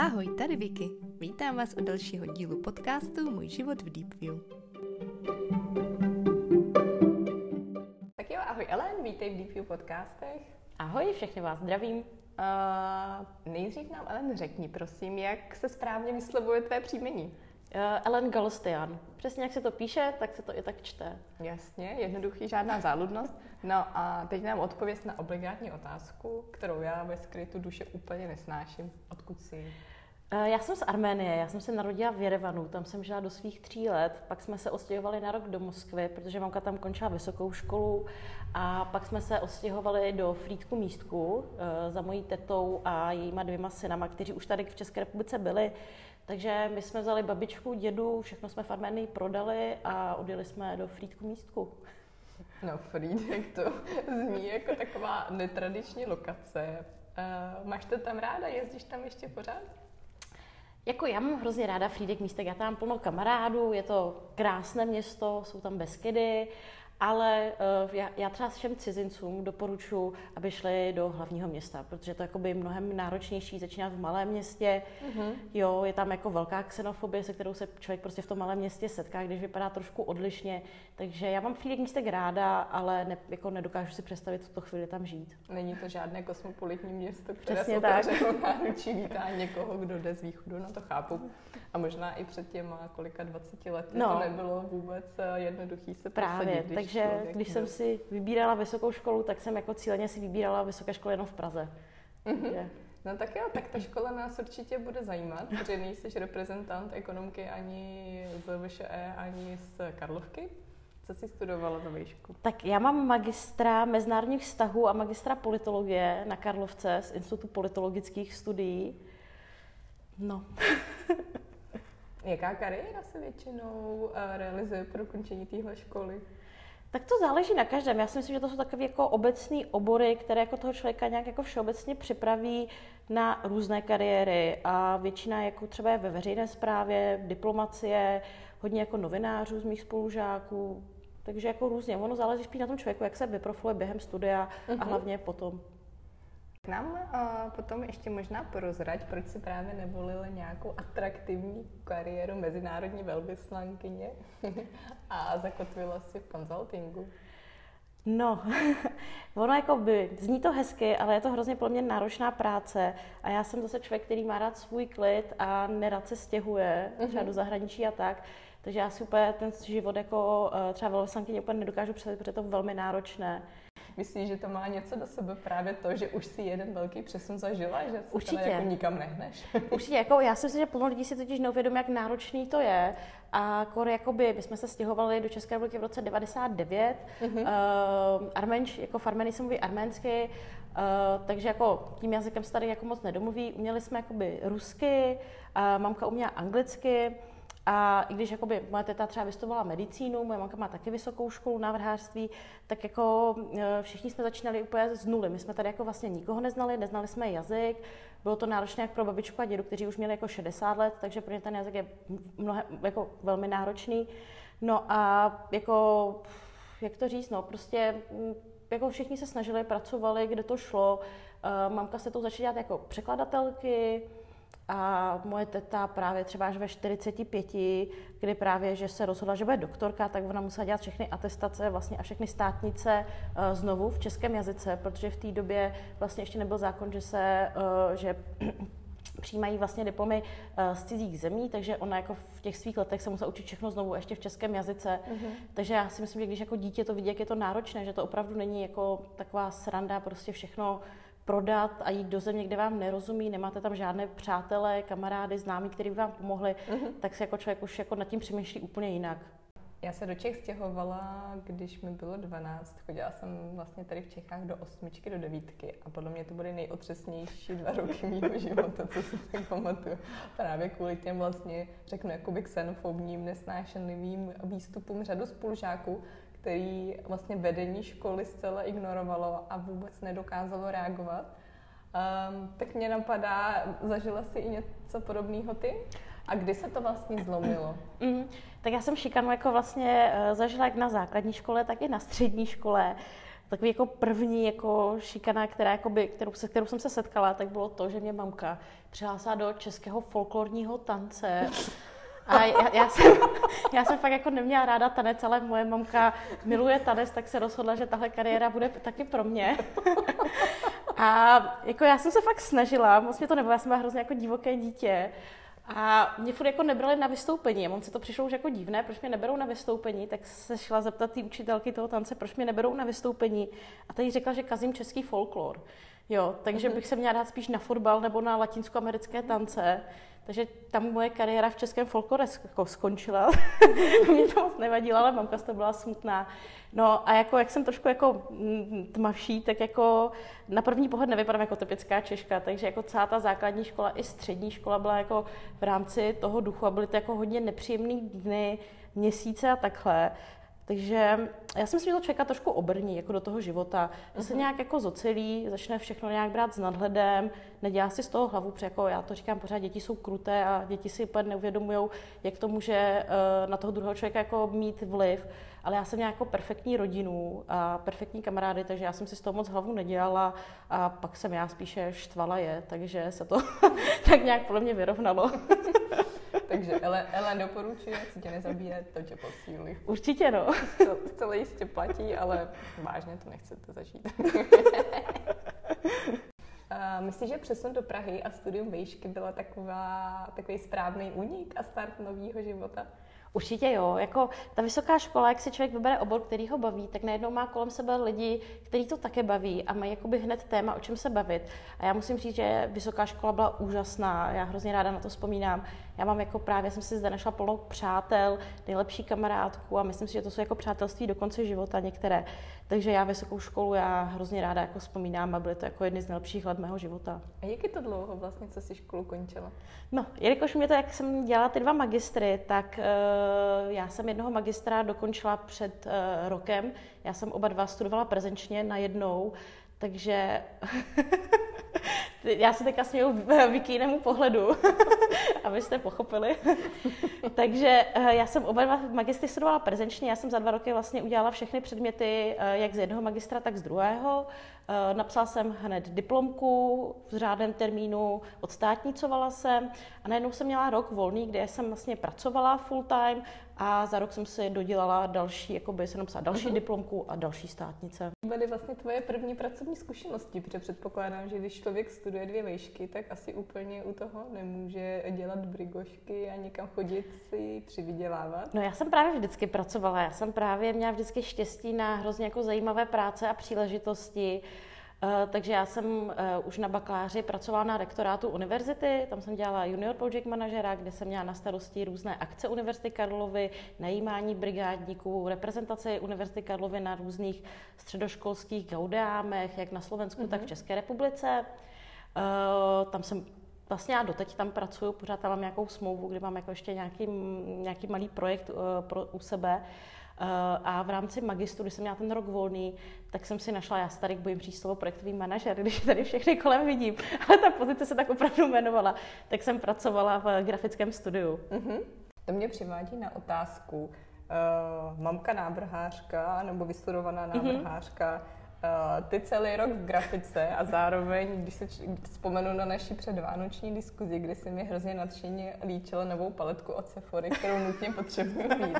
Ahoj, tady Vicky. Vítám vás u dalšího dílu podcastu Můj život v Deepview. Tak jo, ahoj Ellen, vítej v Deepview podcastech. Ahoj, všechny vás zdravím. Uh, nejdřív nám Ellen řekni, prosím, jak se správně vyslovuje tvé příjmení. Uh, Ellen Galostian. Přesně jak se to píše, tak se to i tak čte. Jasně, jednoduchý, žádná záludnost. No a teď nám odpověz na obligátní otázku, kterou já ve skrytu duše úplně nesnáším. Odkud jsi? Uh, já jsem z Arménie, já jsem se narodila v Jerevanu, tam jsem žila do svých tří let, pak jsme se odstěhovali na rok do Moskvy, protože mamka tam končila vysokou školu a pak jsme se odstěhovali do Frýdku místku uh, za mojí tetou a jejíma dvěma synama, kteří už tady v České republice byli. Takže my jsme vzali babičku, dědu, všechno jsme v Arménii prodali a odjeli jsme do Frýdku místku. No Frýdek to zní jako taková netradiční lokace. Uh, máš to tam ráda? Jezdíš tam ještě pořád? Jako já mám hrozně ráda Frýdek místek, já tam plno kamarádů, je to krásné město, jsou tam beskydy, ale uh, já, já třeba všem cizincům doporučuji, aby šli do hlavního města, protože to je jakoby mnohem náročnější začínat v malém městě. Mm-hmm. Jo, je tam jako velká xenofobie, se kterou se člověk prostě v tom malém městě setká, když vypadá trošku odlišně. Takže já mám Frýdek místek ráda, ale ne, jako nedokážu si představit v tuto chvíli tam žít. Není to žádné kosmopolitní město, které Přesně se tak. náručí vítá někoho, kdo jde z východu, no to chápu. A možná i před těma kolika 20 lety No. to nebylo vůbec eh, jednoduchý se Právě, prosadit, když takže člověk když jsem si vybírala vysokou školu, tak jsem jako cíleně si vybírala vysoké školy jenom v Praze. Mm-hmm. No tak jo, tak ta škola nás určitě bude zajímat, protože nejsi reprezentant ekonomky ani z VŠE, ani z Karlovky. Co jsi studovala za výšku? Tak já mám magistra mezinárodních vztahů a magistra politologie na Karlovce z Institutu politologických studií. No, Jaká kariéra se většinou eh, realizuje po dokončení téhle školy? Tak to záleží na každém. Já si myslím, že to jsou takové jako obecné obory, které jako toho člověka nějak jako všeobecně připraví na různé kariéry a většina jako třeba je ve veřejné správě, diplomacie, hodně jako novinářů z mých spolužáků, takže jako různě. Ono záleží spíš na tom člověku, jak se vyprofiluje během studia a hlavně potom. Nám uh, potom ještě možná porozrať, proč si právě nevolila nějakou atraktivní kariéru mezinárodní velvyslankyně a zakotvila si v konzultingu. No, ono jako by, zní to hezky, ale je to hrozně pro mě náročná práce a já jsem zase člověk, který má rád svůj klid a nerad se stěhuje třeba do zahraničí a tak, takže já si úplně ten život jako eh, třeba velvyslankyně úplně nedokážu představit, protože je to velmi náročné. Myslíš, že to má něco do sebe právě to, že už si jeden velký přesun zažila, že se Určitě. jako nikam nehneš? Určitě, jako já si myslím, že plno lidí si totiž neuvědomí, jak náročný to je. A kor, jakoby, my jsme se stěhovali do České republiky v roce 99. Uh, armenč, jako v Armenii se mluví arménsky, uh, takže jako tím jazykem se tady jako moc nedomluví. Uměli jsme jakoby rusky, uh, mamka uměla anglicky, a i když jakoby, moje teta třeba vystudovala medicínu, moje mamka má taky vysokou školu návrhářství, tak jako e, všichni jsme začínali úplně z nuly. My jsme tady jako vlastně nikoho neznali, neznali jsme jazyk, bylo to náročné jak pro babičku a dědu, kteří už měli jako 60 let, takže pro ně ten jazyk je mnohem, jako velmi náročný. No a jako, jak to říct, no prostě mm, jako všichni se snažili, pracovali, kde to šlo. E, Mamka se to začala dělat jako překladatelky, a moje teta právě třeba až ve 45, kdy právě, že se rozhodla, že bude doktorka, tak ona musela dělat všechny atestace vlastně a všechny státnice eh, znovu v českém jazyce, protože v té době vlastně ještě nebyl zákon, že se, eh, že přijímají vlastně diplomy eh, z cizích zemí, takže ona jako v těch svých letech se musela učit všechno znovu ještě v českém jazyce. Mm-hmm. Takže já si myslím, že když jako dítě to vidí, jak je to náročné, že to opravdu není jako taková sranda prostě všechno prodat a jít do země, kde vám nerozumí, nemáte tam žádné přátelé, kamarády, známí, kteří by vám pomohli, mm-hmm. tak se jako člověk už jako nad tím přemýšlí úplně jinak. Já se do Čech stěhovala, když mi bylo 12. Chodila jsem vlastně tady v Čechách do osmičky, do devítky a podle mě to byly nejotřesnější dva roky mého života, co si tak pamatuju. Právě kvůli těm vlastně, řeknu, jakoby xenofobním, nesnášenlivým výstupům řadu spolužáků, který vlastně vedení školy zcela ignorovalo a vůbec nedokázalo reagovat. Um, tak mě napadá, zažila jsi i něco podobného ty? A kdy se to vlastně zlomilo? Mm, tak já jsem šikanu jako vlastně uh, zažila jak na základní škole, tak i na střední škole. takový jako první jako šikana, která, jakoby, kterou, se kterou jsem se setkala, tak bylo to, že mě mamka přihlásila do českého folklorního tance. A já, já, jsem, já jsem fakt jako neměla ráda tanec, ale moje mamka miluje tanec, tak se rozhodla, že tahle kariéra bude taky pro mě. A jako já jsem se fakt snažila, moc mě to nebylo, já jsem byla hrozně jako divoké dítě. A mě furt jako nebrali na vystoupení. A on se to přišlo už jako divné, proč mě neberou na vystoupení, tak se šla zeptat té učitelky toho tance, proč mě neberou na vystoupení. A tady řekla, že kazím český folklor. Jo, takže mhm. bych se měla dát spíš na fotbal nebo na latinskoamerické tance. Takže tam moje kariéra v českém folklore jako skončila. Mě to moc nevadilo, ale mamka z toho byla smutná. No a jako, jak jsem trošku jako mm, tmavší, tak jako na první pohled nevypadám jako typická Češka, takže jako celá ta základní škola i střední škola byla jako v rámci toho duchu a byly to jako hodně nepříjemné dny, měsíce a takhle. Takže já si myslím, že to člověka trošku obrní jako do toho života, že se mhm. nějak jako zocelí, začne všechno nějak brát s nadhledem, nedělá si z toho hlavu, protože jako já to říkám pořád, děti jsou kruté a děti si úplně neuvědomují, jak to může eh, na toho druhého člověka jako mít vliv. Ale já jsem měla jako perfektní rodinu a perfektní kamarády, takže já jsem si z toho moc hlavu nedělala a pak jsem já spíše štvala je, takže se to tak nějak podle mě vyrovnalo. Takže Ellen, Ellen doporučuje, co tě nezabíje, to tě posílí. Určitě no. To zcela jistě platí, ale vážně to nechcete zažít. Myslíš, že přesun do Prahy a studium výšky byla taková, takový správný únik a start nového života? Určitě jo. Jako ta vysoká škola, jak si člověk vybere obor, který ho baví, tak najednou má kolem sebe lidi, který to také baví a mají jakoby hned téma, o čem se bavit. A já musím říct, že vysoká škola byla úžasná. Já hrozně ráda na to vzpomínám. Já mám jako právě, jsem si zde našla plnou přátel, nejlepší kamarádku a myslím si, že to jsou jako přátelství do konce života některé. Takže já vysokou školu já hrozně ráda jako vzpomínám a byly to jako jedny z nejlepších let mého života. A jak je to dlouho vlastně, co jsi školu končila? No, jelikož mě to, jak jsem dělala ty dva magistry, tak uh, já jsem jednoho magistra dokončila před uh, rokem. Já jsem oba dva studovala prezenčně na jednou, takže já se teďka směju k pohledu, abyste pochopili. Takže eh, já jsem oba dva magistry studovala prezenčně, já jsem za dva roky vlastně udělala všechny předměty, eh, jak z jednoho magistra, tak z druhého. Eh, napsala jsem hned diplomku v řádném termínu, odstátnicovala jsem a najednou jsem měla rok volný, kde jsem vlastně pracovala full time a za rok jsem si dodělala další, jakoby jsem napsala další uh-huh. diplomku a další státnice. Byly vlastně tvoje první pracovní zkušenosti, protože předpokládám, že když člověk studuje dvě vejšky, tak asi úplně u toho nemůže dělat brigošky a někam chodit si přivydělávat. No já jsem právě vždycky pracovala, já jsem právě měla vždycky štěstí na hrozně jako zajímavé práce a příležitosti. Eh, takže já jsem eh, už na bakaláři pracovala na rektorátu univerzity, tam jsem dělala junior project manažera, kde jsem měla na starosti různé akce Univerzity Karlovy, najímání brigádníků, reprezentaci Univerzity Karlovy na různých středoškolských gaudeámech, jak na Slovensku, mm-hmm. tak v mhm. České republice. Eh, tam jsem Vlastně já doteď tam pracuju, pořád tam mám nějakou smlouvu, kdy mám jako ještě nějaký, nějaký malý projekt pro, u sebe. Eh, a v rámci magistru, když jsem měla ten rok volný, tak jsem si našla, já se tady bojím říct slovo projektový manažer, když tady všechny kolem vidím, ale ta pozice se tak opravdu jmenovala, tak jsem pracovala v grafickém studiu. Mm-hmm. To mě přivádí na otázku, uh, mamka nábrhářka nebo vystudovaná mhm. nábrhářka, mm-hmm Uh, ty celý rok v grafice a zároveň, když se vzpomenu na naši předvánoční diskuzi, kdy si mi hrozně nadšeně líčila novou paletku od Sephory, kterou nutně potřebuji mít.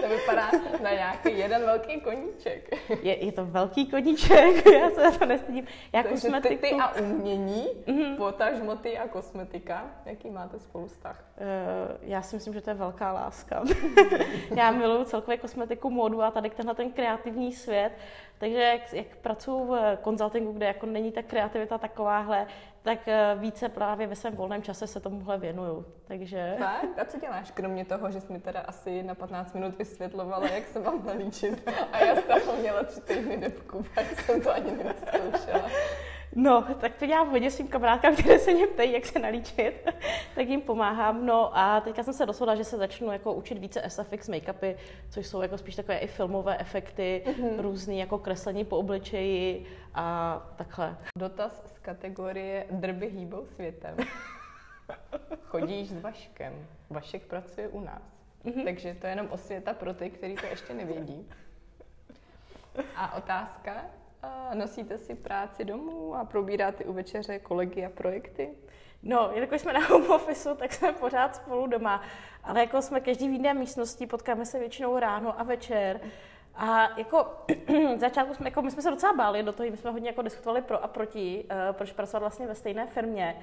To vypadá na nějaký jeden velký koníček. Je, je to velký koníček, já se to nestydím. Já Takže kosmetiku... ty, ty a umění, mm-hmm. potažmo ty a kosmetika, jaký máte spolu vztah? Uh, já si myslím, že to je velká láska. já miluji celkově kosmetiku, módu a tady tenhle ten kreativní svět. Takže jak, jak pracuji v konzultingu, kde jako není ta kreativita takováhle, tak eh, více právě ve svém volném čase se tomuhle věnuju. Takže... Tak? A co děláš, kromě toho, že jsi mi teda asi na 15 minut vysvětlovala, jak se mám nalíčit a já jsem měla tři týdny depku, tak jsem to ani nevyzkoušela. No, tak to dělám hodně svým kamarádkám, které se mě ptají, jak se nalíčit, tak jim pomáhám. No a teďka jsem se rozhodla, že se začnu jako učit více SFX make-upy, což jsou jako spíš takové i filmové efekty, mm-hmm. různý jako kreslení po obličeji a takhle. Dotaz z kategorie drby hýbou světem. Chodíš s Vaškem. Vašek pracuje u nás. Mm-hmm. Takže to je jenom osvěta pro ty, kteří to ještě nevědí. A otázka, A nosíte si práci domů a probíráte u večeře kolegy a projekty? No, jelikož jsme na home office, tak jsme pořád spolu doma. Ale jako jsme každý v jiné místnosti, potkáme se většinou ráno a večer. A jako začátku jsme, jako my jsme se docela báli do toho, my jsme hodně jako diskutovali pro a proti, uh, proč pracovat vlastně ve stejné firmě.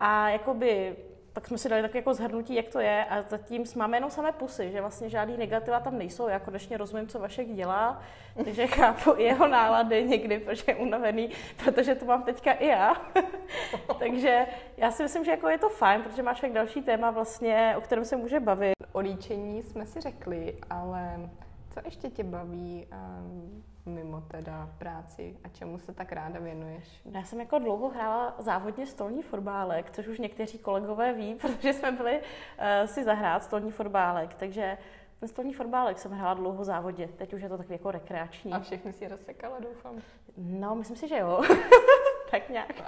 A jakoby tak jsme si dali tak jako zhrnutí, jak to je a zatím máme jenom samé pusy, že vlastně žádný negativa tam nejsou. Já konečně rozumím, co Vašek dělá, takže chápu i jeho nálady někdy, protože je unavený, protože to mám teďka i já. takže já si myslím, že jako je to fajn, protože máš člověk další téma vlastně, o kterém se může bavit. O líčení jsme si řekli, ale co ještě tě baví um, mimo teda práci a čemu se tak ráda věnuješ? Já jsem jako dlouho hrála závodně stolní fotbálek, což už někteří kolegové ví, protože jsme byli uh, si zahrát stolní fotbálek, takže ten stolní fotbálek jsem hrála dlouho závodě, teď už je to takový jako rekreační. A všechny si rozsekala, doufám. No, myslím si, že jo. tak nějak.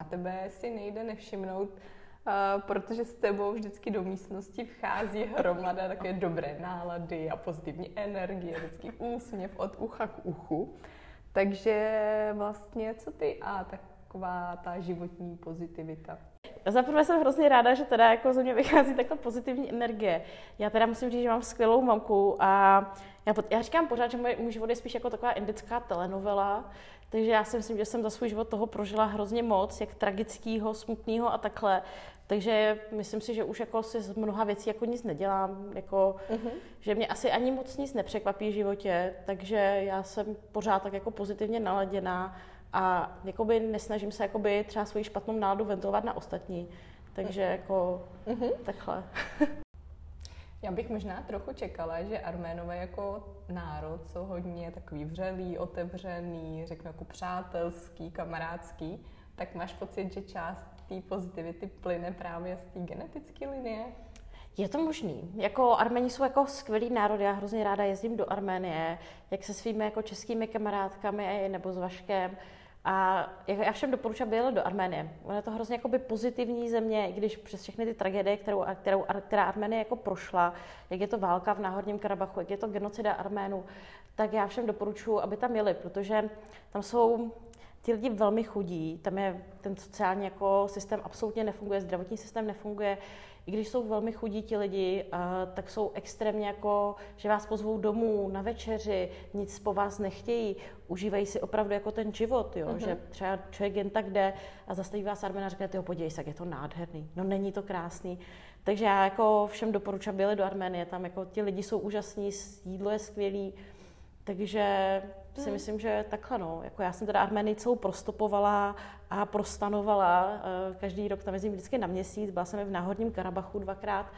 a tebe si nejde nevšimnout, protože s tebou vždycky do místnosti vchází hromada také dobré nálady a pozitivní energie, vždycky úsměv od ucha k uchu. Takže vlastně co ty a taková ta životní pozitivita? Za prvé jsem hrozně ráda, že teda jako ze mě vychází takhle pozitivní energie. Já teda musím říct, že mám skvělou mamku a já, já říkám pořád, že můj, můj život je spíš jako taková indická telenovela, takže já si myslím, že jsem za svůj život toho prožila hrozně moc, jak tragického, smutného a takhle. Takže myslím si, že už jako si z mnoha věcí jako nic nedělám, jako, uh-huh. že mě asi ani moc nic nepřekvapí v životě, takže já jsem pořád tak jako pozitivně naladěná a jakoby nesnažím se jakoby třeba svoji špatnou náladu ventilovat na ostatní. Takže jako uh-huh. takhle. Já bych možná trochu čekala, že Arménové jako národ jsou hodně takový vřelý, otevřený, řeknu jako přátelský, kamarádský, tak máš pocit, že část té pozitivity plyne právě z té genetické linie? Je to možný. Jako Armeni jsou jako skvělý národ, já hrozně ráda jezdím do Arménie, jak se svými jako českými kamarádkami nebo s Vaškem. A já všem doporučuji, aby jeli do Arménie. Ona je to hrozně jakoby pozitivní země, i když přes všechny ty tragédie, kterou, kterou, která Arménie jako prošla, jak je to válka v Náhorním Karabachu, jak je to genocida Arménů, tak já všem doporučuji, aby tam jeli, protože tam jsou ti lidi velmi chudí, tam je ten sociální jako systém absolutně nefunguje, zdravotní systém nefunguje. I když jsou velmi chudí ti lidi, tak jsou extrémně jako, že vás pozvou domů na večeři, nic po vás nechtějí, užívají si opravdu jako ten život, jo? Uh-huh. že třeba člověk jen tak jde a zastaví vás Armena a říká, ty podívej se, jak je to nádherný, no není to krásný. Takže já jako všem doporučuji, byli do Arménie, tam jako ti lidi jsou úžasní, jídlo je skvělý, takže si hmm. myslím, že takhle no. Jako já jsem teda Armenii celou prostopovala a prostanovala. Eh, každý rok tam jezdím vždycky na měsíc. Byla jsem v Náhorním Karabachu dvakrát.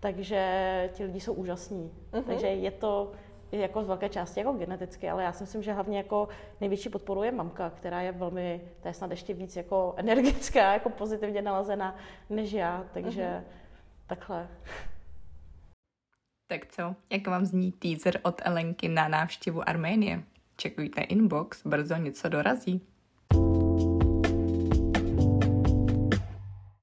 Takže ti lidi jsou úžasní. Uh-huh. Takže je to jako z velké části jako geneticky, ale já si myslím, že hlavně jako největší podporu je mamka, která je velmi, to je snad ještě víc jako energická, jako pozitivně nalazená než já, takže uh-huh. takhle. Tak co, jak vám zní teaser od Elenky na návštěvu Arménie? Čekujte inbox, brzo něco dorazí.